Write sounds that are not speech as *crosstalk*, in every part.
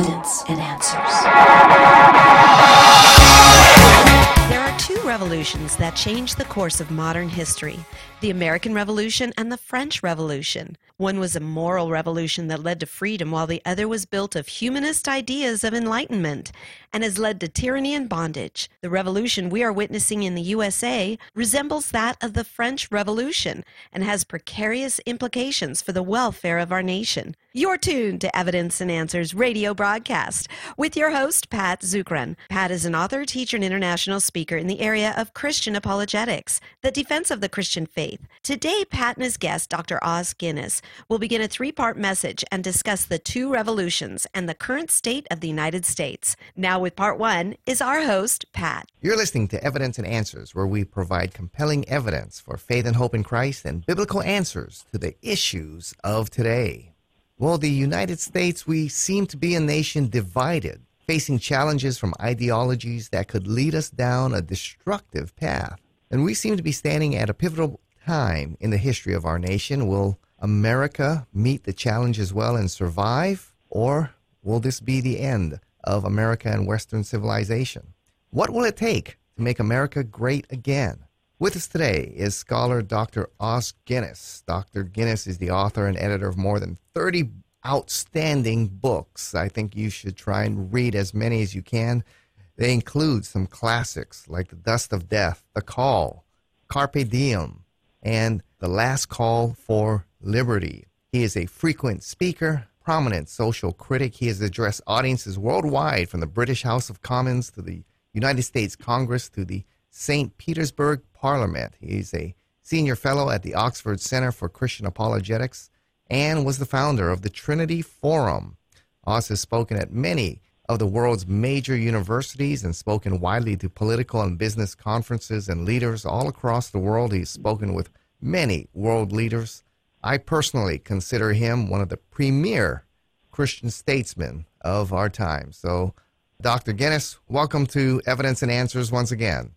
evidence and answers. There are two revolutions that changed the course of modern history the American Revolution and the French Revolution. One was a moral revolution that led to freedom, while the other was built of humanist ideas of enlightenment and has led to tyranny and bondage. The revolution we are witnessing in the USA resembles that of the French Revolution and has precarious implications for the welfare of our nation. You're tuned to Evidence and Answers radio broadcast with your host, Pat Zukeran. Pat is an author, teacher, and international speaker in the area of Christian apologetics, the defense of the Christian faith. Today, Pat and his guest, Dr. Os Guinness, will begin a three part message and discuss the two revolutions and the current state of the United States. Now, with part one, is our host, Pat. You're listening to Evidence and Answers, where we provide compelling evidence for faith and hope in Christ and biblical answers to the issues of today. Well, the United States, we seem to be a nation divided, facing challenges from ideologies that could lead us down a destructive path. And we seem to be standing at a pivotal time in the history of our nation. Will America meet the challenge as well and survive? Or will this be the end of America and Western civilization? What will it take to make America great again? With us today is scholar Dr. Os Guinness. Dr. Guinness is the author and editor of more than 30 outstanding books. I think you should try and read as many as you can. They include some classics like The Dust of Death, The Call, Carpe Diem, and The Last Call for Liberty. He is a frequent speaker, prominent social critic. He has addressed audiences worldwide from the British House of Commons to the United States Congress to the St. Petersburg Parliament. He's a senior fellow at the Oxford Center for Christian Apologetics and was the founder of the Trinity Forum. Os has spoken at many of the world's major universities and spoken widely to political and business conferences and leaders all across the world. He's spoken with many world leaders. I personally consider him one of the premier Christian statesmen of our time. So, Dr. Guinness, welcome to Evidence and Answers once again.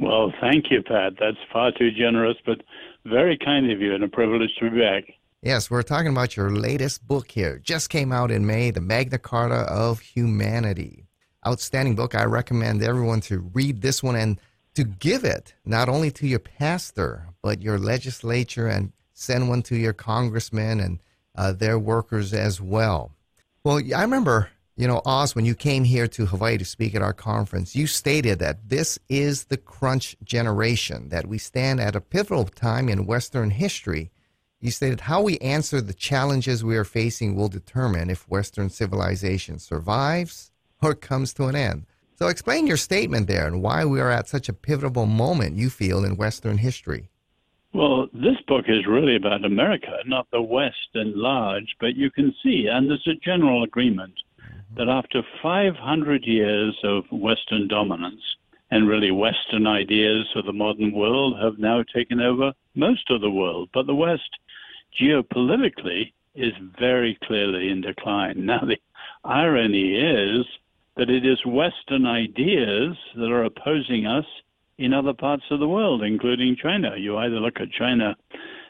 Well, thank you, Pat. That's far too generous, but very kind of you and a privilege to be back. Yes, we're talking about your latest book here. Just came out in May, The Magna Carta of Humanity. Outstanding book. I recommend everyone to read this one and to give it not only to your pastor, but your legislature and send one to your congressmen and uh, their workers as well. Well, I remember, you know, Os, when you came here to Hawaii to speak at our conference, you stated that this is the crunch generation, that we stand at a pivotal time in Western history you stated how we answer the challenges we are facing will determine if Western civilization survives or comes to an end. So, explain your statement there and why we are at such a pivotal moment you feel in Western history. Well, this book is really about America, not the West in large, but you can see, and there's a general agreement. That after 500 years of Western dominance, and really Western ideas of the modern world have now taken over most of the world. But the West geopolitically is very clearly in decline. *laughs* Now, the irony is that it is Western ideas that are opposing us in other parts of the world, including China. You either look at China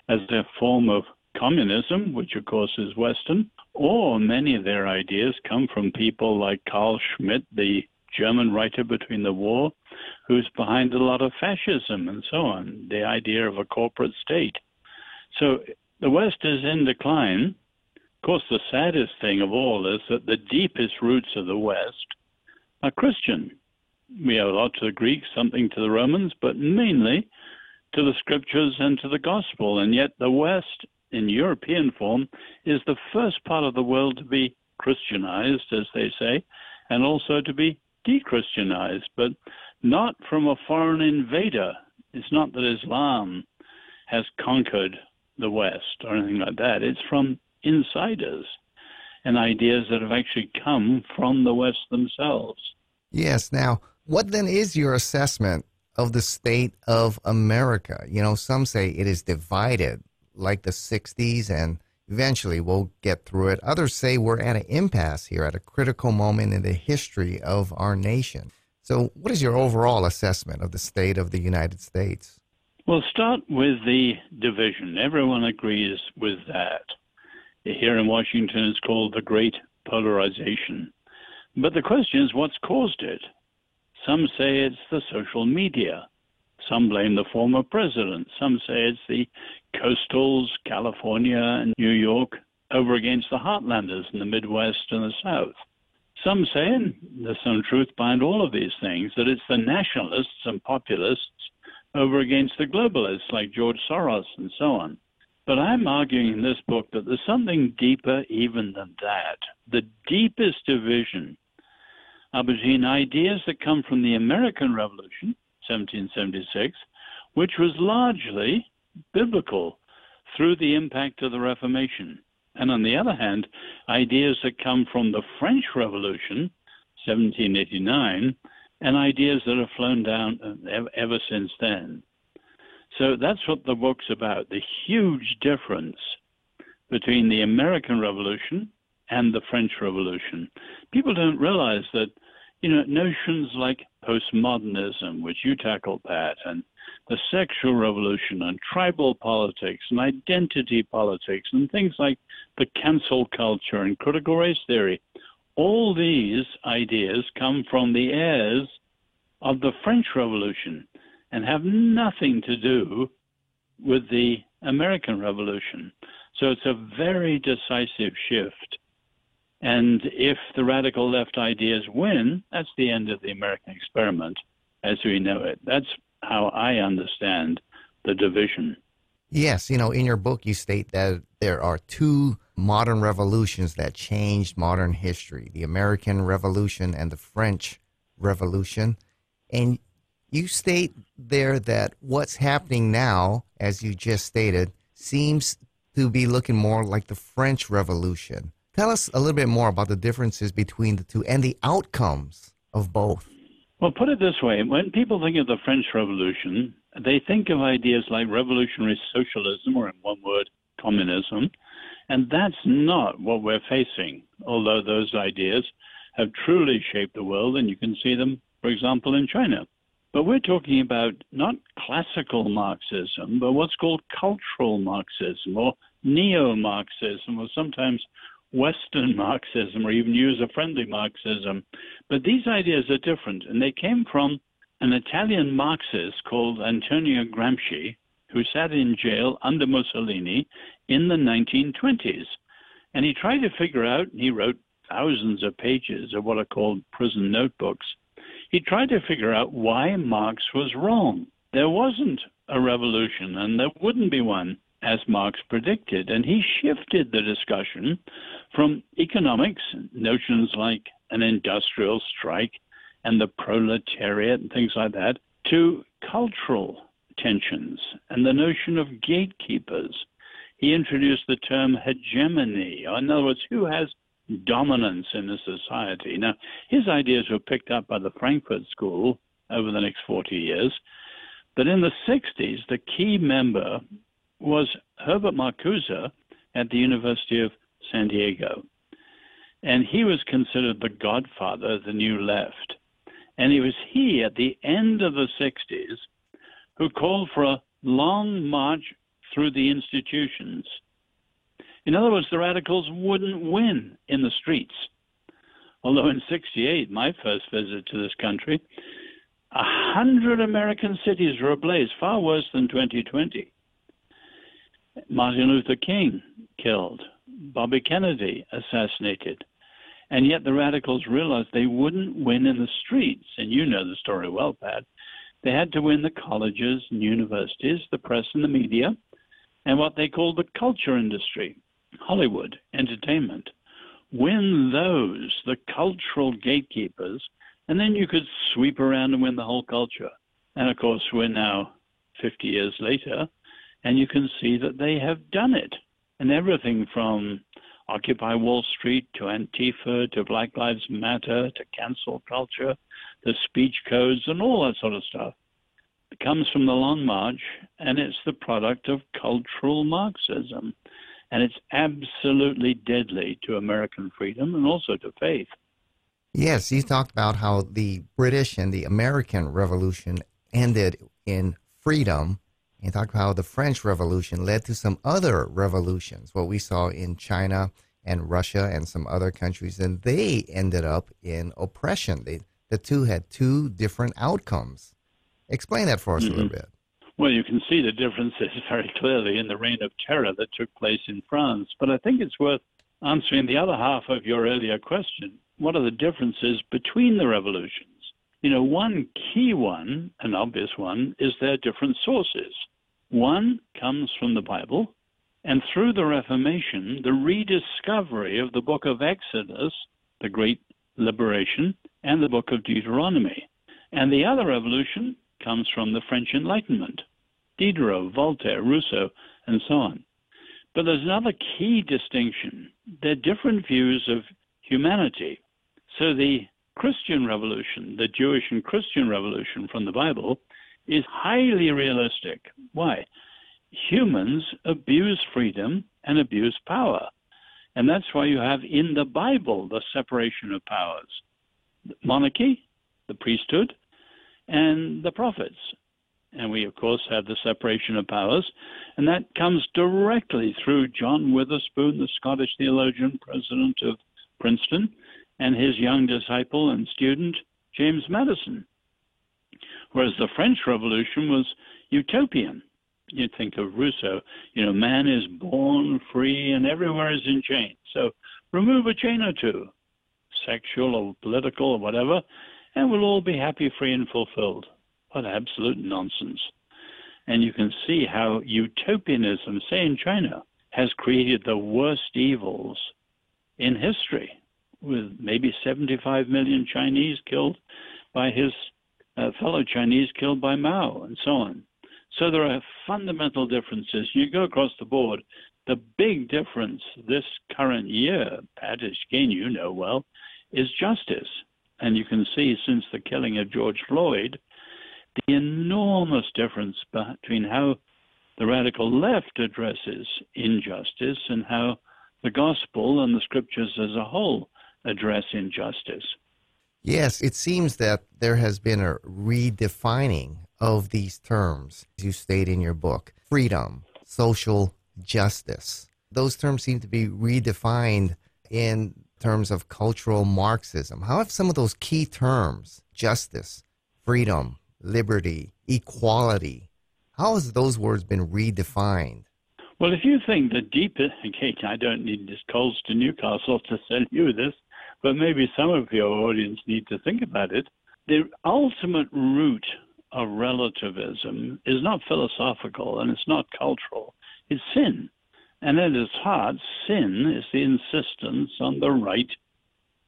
as a form of communism, which of course is Western, or many of their ideas come from people like Carl Schmitt, the German writer between the war, who's behind a lot of fascism and so on, the idea of a corporate state. So the West is in decline. Of course, the saddest thing of all is that the deepest roots of the West are Christian. We owe a lot to the Greeks, something to the Romans, but mainly to the scriptures and to the gospel. And yet, the West, in European form, is the first part of the world to be Christianized, as they say, and also to be de-Christianized, but not from a foreign invader. It's not that Islam has conquered the West or anything like that. It's from insiders and ideas that have actually come from the West themselves. Yes. Now, what then is your assessment of the state of America? You know, some say it is divided like the 60s and eventually we'll get through it. Others say we're at an impasse here, at a critical moment in the history of our nation. So, what is your overall assessment of the state of the United States? We'll start with the division. Everyone agrees with that. Here in Washington, it's called the Great Polarization. But the question is what's caused it? Some say it's the social media. Some blame the former president. Some say it's the coastals, California and New York, over against the heartlanders in the Midwest and the South. Some say, and there's some truth behind all of these things, that it's the nationalists and populists over against the globalists like George Soros and so on. But I'm arguing in this book that there's something deeper even than that. The deepest division are between ideas that come from the American Revolution, 1776, which was largely biblical through the impact of the Reformation. And on the other hand, ideas that come from the French Revolution, 1789, and ideas that have flown down uh, ever since then. So that's what the book's about the huge difference between the American Revolution and the French Revolution. People don't realize that, you know, notions like postmodernism, which you tackled, that, and the sexual revolution and tribal politics and identity politics and things like the cancel culture and critical race theory, all these ideas come from the heirs of the French Revolution and have nothing to do with the American Revolution. So it's a very decisive shift. And if the radical left ideas win, that's the end of the American experiment as we know it. That's how I understand the division. Yes, you know, in your book, you state that there are two modern revolutions that changed modern history the American Revolution and the French Revolution. And you state there that what's happening now, as you just stated, seems to be looking more like the French Revolution. Tell us a little bit more about the differences between the two and the outcomes of both. Well, put it this way when people think of the French Revolution, they think of ideas like revolutionary socialism, or in one word, communism. And that's not what we're facing, although those ideas have truly shaped the world, and you can see them, for example, in China. But we're talking about not classical Marxism, but what's called cultural Marxism or neo Marxism, or sometimes Western Marxism or even user friendly Marxism. But these ideas are different, and they came from an Italian Marxist called Antonio Gramsci, who sat in jail under Mussolini in the 1920s. And he tried to figure out, he wrote thousands of pages of what are called prison notebooks he tried to figure out why Marx was wrong. There wasn't a revolution, and there wouldn't be one, as Marx predicted. And he shifted the discussion from economics, notions like an industrial strike and the proletariat and things like that, to cultural tensions and the notion of gatekeepers. He introduced the term hegemony. In other words, who has dominance in the society. Now, his ideas were picked up by the Frankfurt School over the next 40 years. But in the 60s, the key member was Herbert Marcuse at the University of San Diego. And he was considered the godfather of the New Left. And it was he at the end of the 60s who called for a long march through the institutions in other words, the radicals wouldn't win in the streets. Although in 68, my first visit to this country, a hundred American cities were ablaze, far worse than 2020. Martin Luther King killed, Bobby Kennedy assassinated. And yet the radicals realized they wouldn't win in the streets. And you know the story well, Pat. They had to win the colleges and universities, the press and the media, and what they called the culture industry. Hollywood, entertainment. Win those, the cultural gatekeepers, and then you could sweep around and win the whole culture. And of course, we're now 50 years later, and you can see that they have done it. And everything from Occupy Wall Street to Antifa to Black Lives Matter to cancel culture, the speech codes, and all that sort of stuff it comes from the Long March, and it's the product of cultural Marxism and it's absolutely deadly to American freedom and also to faith. Yes, you talked about how the British and the American Revolution ended in freedom. You talked about how the French Revolution led to some other revolutions, what we saw in China and Russia and some other countries, and they ended up in oppression. They, the two had two different outcomes. Explain that for us mm-hmm. a little mm-hmm. bit. Well, you can see the differences *laughs* very clearly in the reign of terror that took place in France. But I think it's worth answering the other half of your earlier question. What are the differences between the revolutions? You know, one key one, an obvious one, is their different sources. One comes from the Bible, and through the Reformation, the rediscovery of the book of Exodus, the great liberation, and the book of Deuteronomy. And the other revolution comes from the French Enlightenment Diderot, Voltaire, Rousseau, and so on. But there's another key distinction. They're different views of humanity. So the Christian revolution, the Jewish and Christian revolution from the Bible, is highly realistic. Why? humans abuse freedom and abuse power. And that's why you have in the Bible the separation of powers monarchy, the priesthood, and the prophets. And we, of course, have the separation of powers, and that comes directly through John Witherspoon, the Scottish theologian, president of Princeton, and his young disciple and student, James Madison. Whereas the French Revolution was utopian you think of Rousseau, you know, man is born free and everywhere is in chains. So remove a chain or two, sexual or political or whatever, and we'll all be happy, free, and fulfilled. What absolute nonsense. And you can see how utopianism, say in China, has created the worst evils in history, with maybe 75 million Chinese killed by his uh, fellow Chinese killed by Mao, and so on. So there are fundamental differences. You go across the board. The big difference this current year, Pat, again you know well, is justice. And you can see since the killing of George Floyd, the enormous difference between how the radical left addresses injustice and how the gospel and the scriptures as a whole address injustice. Yes, it seems that there has been a redefining of these terms you state in your book freedom, social justice. Those terms seem to be redefined in terms of cultural Marxism. How have some of those key terms, justice, freedom, liberty, equality, how has those words been redefined? Well, if you think the deepest, okay, *laughs* I don't need this calls to Newcastle to tell you this, but maybe some of your audience need to think about it. The ultimate root of relativism is not philosophical and it's not cultural. It's sin. And at its heart, sin is the insistence on the right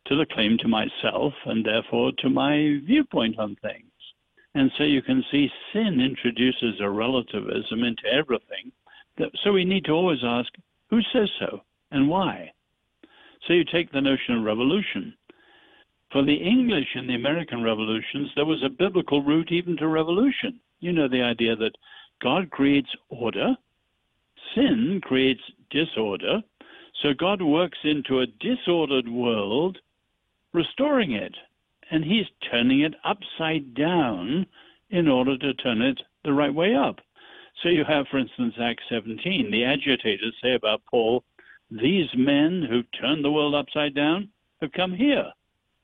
to the claim to myself and therefore to my viewpoint on things. And so you can see sin introduces a relativism into everything. So we need to always ask who says so and why? So you take the notion of revolution. For the English in the American revolutions, there was a biblical root even to revolution. You know, the idea that God creates order, sin creates disorder, so God works into a disordered world, restoring it. And he's turning it upside down in order to turn it the right way up. So you have, for instance, Acts 17. The agitators say about Paul, These men who turned the world upside down have come here.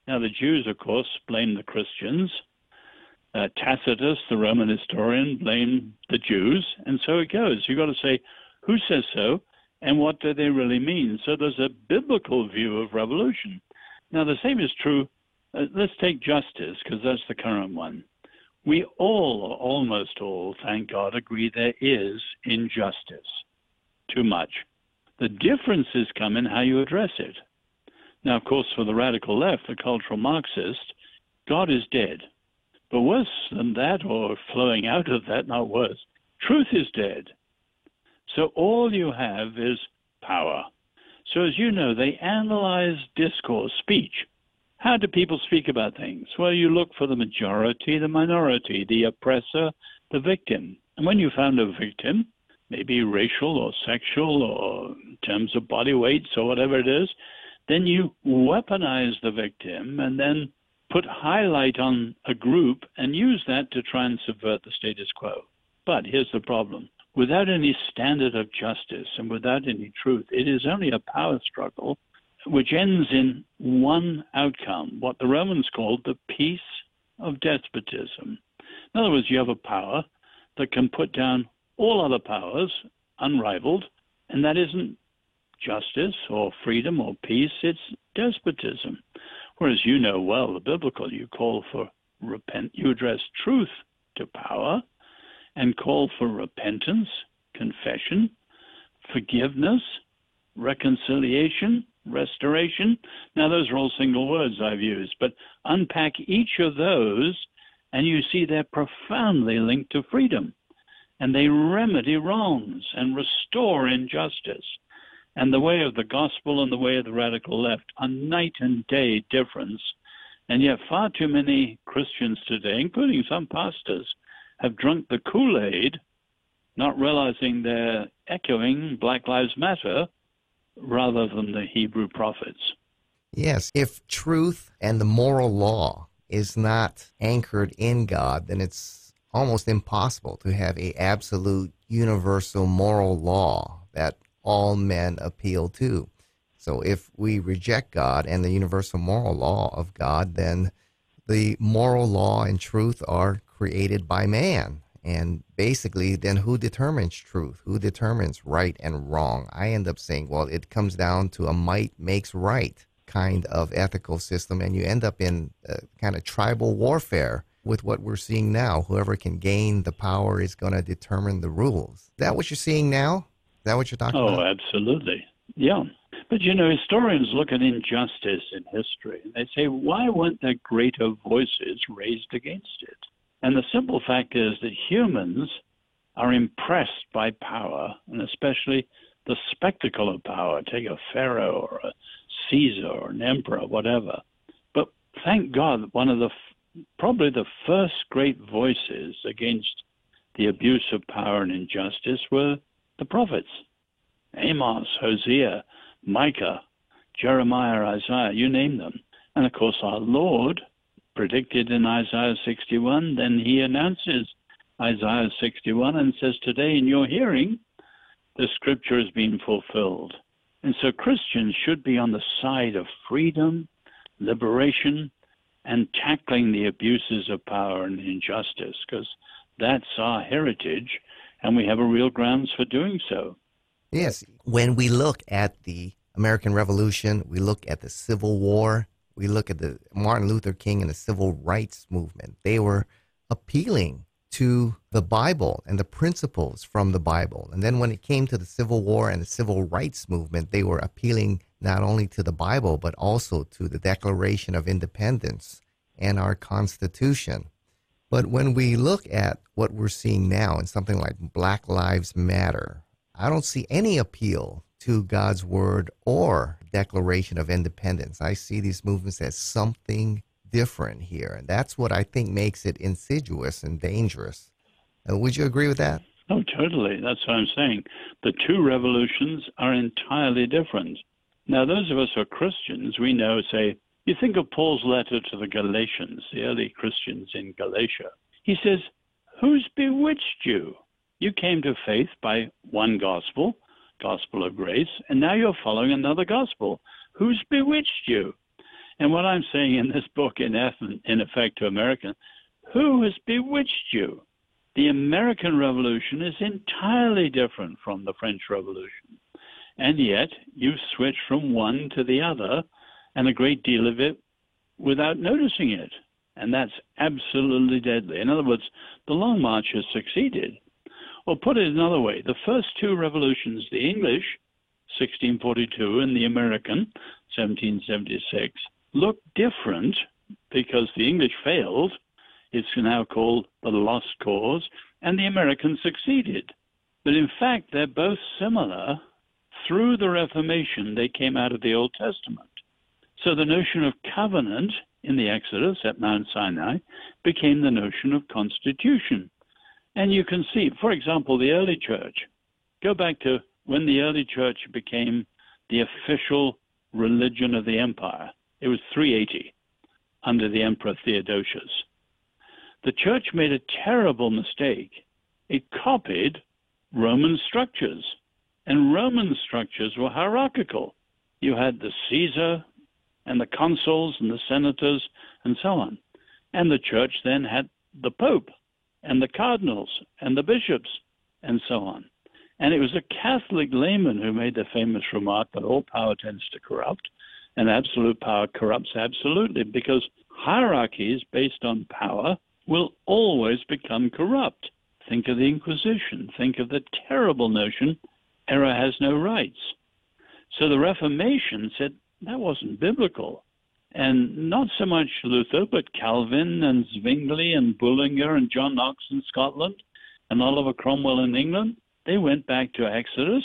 Now, the Jews, of course, blame the Christians. Uh, Tacitus, the Roman historian, blamed the Jews, and so it goes. You've got to say, who says so, and what do they really mean? So there's a biblical view of revolution. Now, the same is true. Uh, let's take justice, because that's the current one. We all, almost all, thank God, agree there is injustice. Too much. The differences come in how you address it. Now, of course, for the radical left, the cultural Marxist, God is dead. But worse than that, or flowing out of that, not worse, truth is dead. So all you have is power. So, as you know, they analyze discourse, speech. How do people speak about things? Well, you look for the majority, the minority, the oppressor, the victim. And when you found a victim, maybe racial or sexual or in terms of body weights or whatever it is, then you weaponize the victim and then put highlight on a group and use that to try and subvert the status quo. But here's the problem without any standard of justice and without any truth. It is only a power struggle which ends in one outcome, what the Romans called the peace of despotism. In other words, you have a power that can put down all other powers, unrivaled, and that isn't justice or freedom or peace, it's despotism. Whereas you know well the biblical, you call for repent, you address truth to power and call for repentance, confession, forgiveness, reconciliation, restoration. Now, those are all single words I've used, but unpack each of those and you see they're profoundly linked to freedom. And they remedy wrongs and restore injustice. And the way of the gospel and the way of the radical left are night and day difference. And yet, far too many Christians today, including some pastors, have drunk the Kool Aid, not realizing they're echoing Black Lives Matter rather than the Hebrew prophets. Yes, if truth and the moral law is not anchored in God, then it's almost impossible to have a absolute universal moral law that all men appeal to. So if we reject God and the universal moral law of God, then the moral law and truth are created by man. And basically, then who determines truth? Who determines right and wrong? I end up saying, well, it comes down to a might makes right kind of ethical system, and you end up in uh, a kind of tribal warfare with what we're seeing now. Whoever can gain the power is going to determine the rules. Is that what you're seeing now? Is that what you're talking oh, about? Oh, absolutely. Yeah. But you know, historians look at injustice in history and they say, why weren't there greater voices raised against it? And the simple fact is that humans are impressed by power, and especially the spectacle of power. Take a pharaoh or a Caesar or an emperor, whatever. But thank God, one of the probably the first great voices against the abuse of power and injustice were the prophets Amos, Hosea, Micah, Jeremiah, Isaiah, you name them. And of course, our Lord predicted in Isaiah 61, then he announces Isaiah 61 and says, Today in your hearing, the scripture has been fulfilled. And so Christians should be on the side of freedom, liberation, and tackling the abuses of power and injustice, because that's our heritage, and we have a real grounds for doing so. Yes. When we look at the American Revolution, we look at the Civil War, we look at the Martin Luther King and the civil rights movement, they were appealing to the Bible and the principles from the Bible. And then when it came to the Civil War and the civil rights movement, they were appealing not only to the Bible, but also to the Declaration of Independence and our Constitution. But when we look at what we're seeing now in something like Black Lives Matter, I don't see any appeal to God's word or Declaration of Independence. I see these movements as something different here. And that's what I think makes it insidious and dangerous. Uh, would you agree with that? Oh, totally. That's what I'm saying. The two revolutions are entirely different. Now, those of us who are Christians, we know, say, you think of Paul's letter to the Galatians, the early Christians in Galatia. He says, Who's bewitched you? You came to faith by one gospel, gospel of grace, and now you're following another gospel. Who's bewitched you? And what I'm saying in this book, in, in effect to Americans, who has bewitched you? The American Revolution is entirely different from the French Revolution. And yet, you've switched from one to the other, and a great deal of it without noticing it. And that's absolutely deadly. In other words, the Long March has succeeded. Or put it another way, the first two revolutions, the English, 1642, and the American, 1776, look different because the English failed. It's now called the Lost Cause, and the Americans succeeded. But in fact, they're both similar. Through the Reformation, they came out of the Old Testament. So the notion of covenant in the Exodus at Mount Sinai became the notion of constitution. And you can see, for example, the early church. Go back to when the early church became the official religion of the empire. It was 380 under the Emperor Theodosius. The church made a terrible mistake. It copied Roman structures. And Roman structures were hierarchical. You had the Caesar and the consuls and the senators and so on. And the church then had the Pope and the cardinals and the bishops and so on. And it was a Catholic layman who made the famous remark that all power tends to corrupt, and absolute power corrupts absolutely, because hierarchies based on power will always become corrupt. Think of the Inquisition. Think of the terrible notion error has no rights. So the Reformation said that wasn't biblical. And not so much Luther, but Calvin and Zwingli and Bullinger and John Knox in Scotland and Oliver Cromwell in England, they went back to Exodus.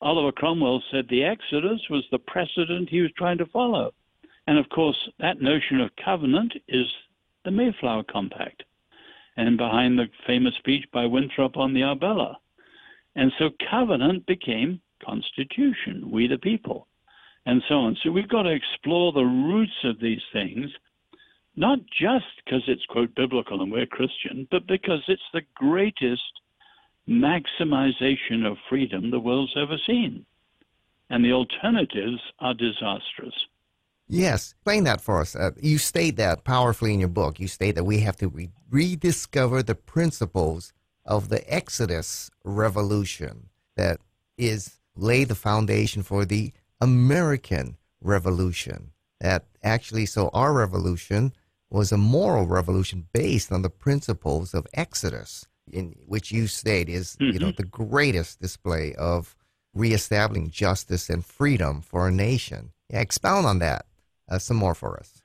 Oliver Cromwell said the Exodus was the precedent he was trying to follow. And of course, that notion of covenant is the Mayflower Compact, and behind the famous speech by Winthrop on the Arbella. And so covenant became constitution, we the people and so on. So we've got to explore the roots of these things, not just because it's, quote, biblical and we're Christian, but because it's the greatest maximization of freedom the world's ever seen. And the alternatives are disastrous. Yes, explain that for us. Uh, you state that powerfully in your book. You state that we have to re- rediscover the principles of the Exodus revolution that is lay the foundation for the American revolution. That actually, so our revolution was a moral revolution based on the principles of Exodus, in which you state is mm-hmm. you know mm-hmm. the greatest display of reestablishing justice and freedom for a nation. Yeah, expound on that uh, some more for us.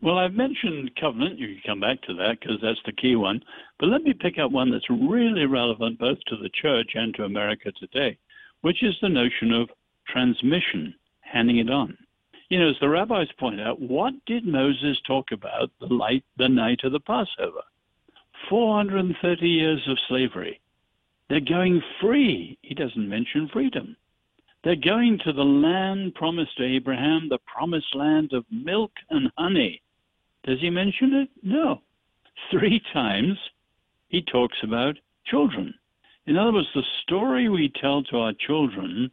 Well, I've mentioned covenant. You can come back to that because that's the key one. But let me pick up one that's really relevant both to the church and to America today, which is the notion of transmission, handing it on. You know, as the rabbis point out, what did Moses talk about the, light, the night of the Passover? 430 years of slavery. They're going free. He doesn't mention freedom. They're going to the land promised to Abraham, the promised land of milk and honey. Does he mention it? No. Three times he talks about children. In other words, the story we tell to our children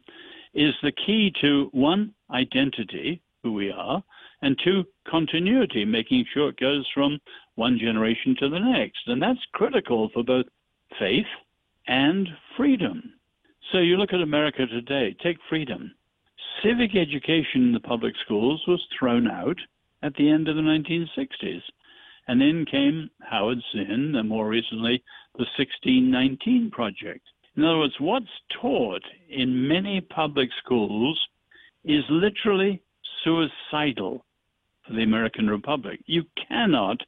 is the key to one, identity, who we are, and two, continuity, making sure it goes from one generation to the next. And that's critical for both faith and freedom. So you look at America today, take freedom. Civic education in the public schools was thrown out at the end of the 1960s. And then came Howard Zinn, and more recently, the 1619 Project. In other words, what's taught in many public schools is literally suicidal for the American Republic. You cannot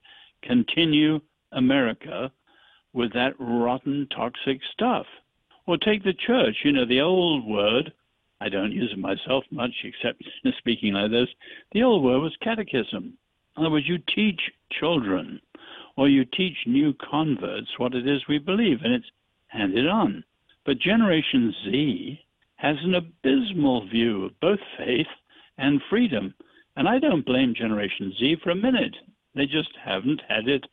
continue America with that rotten, toxic stuff. Or take the church, you know, the old word, I don't use it myself much except in speaking like this, the old word was catechism. In other words, you teach children or you teach new converts what it is we believe, and it's handed on. But Generation Z has an abysmal view of both faith and freedom. And I don't blame Generation Z for a minute. They just haven't had it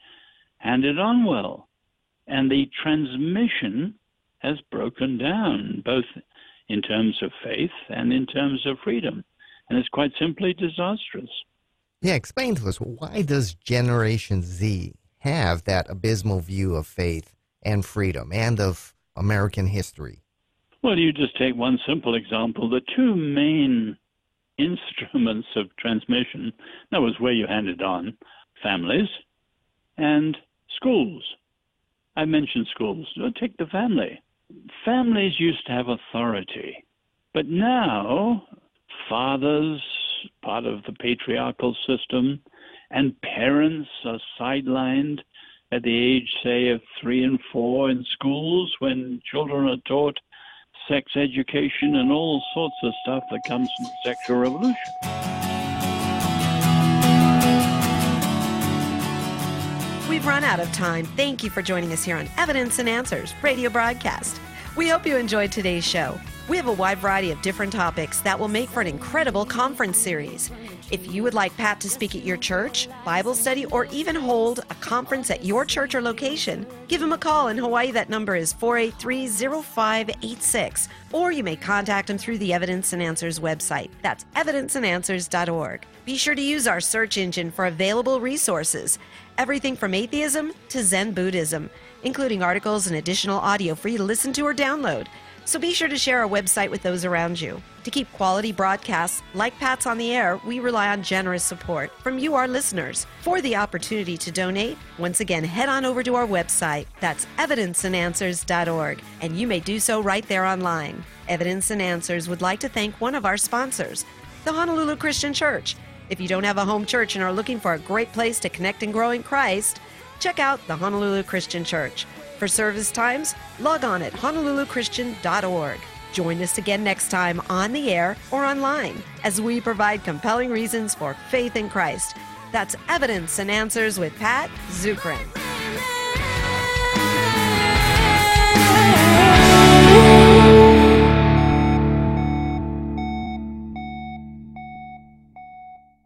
handed on well. And the transmission has broken down, both in terms of faith and in terms of freedom. And it's quite simply disastrous. Yeah, explain to us why does Generation Z have that abysmal view of faith and freedom and of American history? Well, you just take one simple example. The two main instruments of transmission, that was where you handed on, families and schools. I mentioned schools. Take the family. Families used to have authority, but now fathers, part of the patriarchal system, and parents are sidelined at the age, say, of three and four in schools when children are taught sex education and all sorts of stuff that comes from the sexual revolution. We've run out of time. Thank you for joining us here on Evidence and Answers radio broadcast. We hope you enjoyed today's show. We have a wide variety of different topics that will make for an incredible conference series. If you would like Pat to speak at your church, Bible study, or even hold a conference at your church or location, give him a call in Hawaii. That number is 483 0586. Or you may contact him through the Evidence and Answers website. That's evidenceandanswers.org. Be sure to use our search engine for available resources everything from atheism to Zen Buddhism, including articles and additional audio for you to listen to or download. So be sure to share our website with those around you. To keep quality broadcasts like Pat's on the air, we rely on generous support from you, our listeners. For the opportunity to donate, once again, head on over to our website. That's evidenceandanswers.org, and you may do so right there online. Evidence and Answers would like to thank one of our sponsors, the Honolulu Christian Church. If you don't have a home church and are looking for a great place to connect and grow in Christ, check out the Honolulu Christian Church. For service times, log on at honoluluchristian.org. Join us again next time on the air or online as we provide compelling reasons for faith in Christ. That's Evidence and Answers with Pat Zukeran.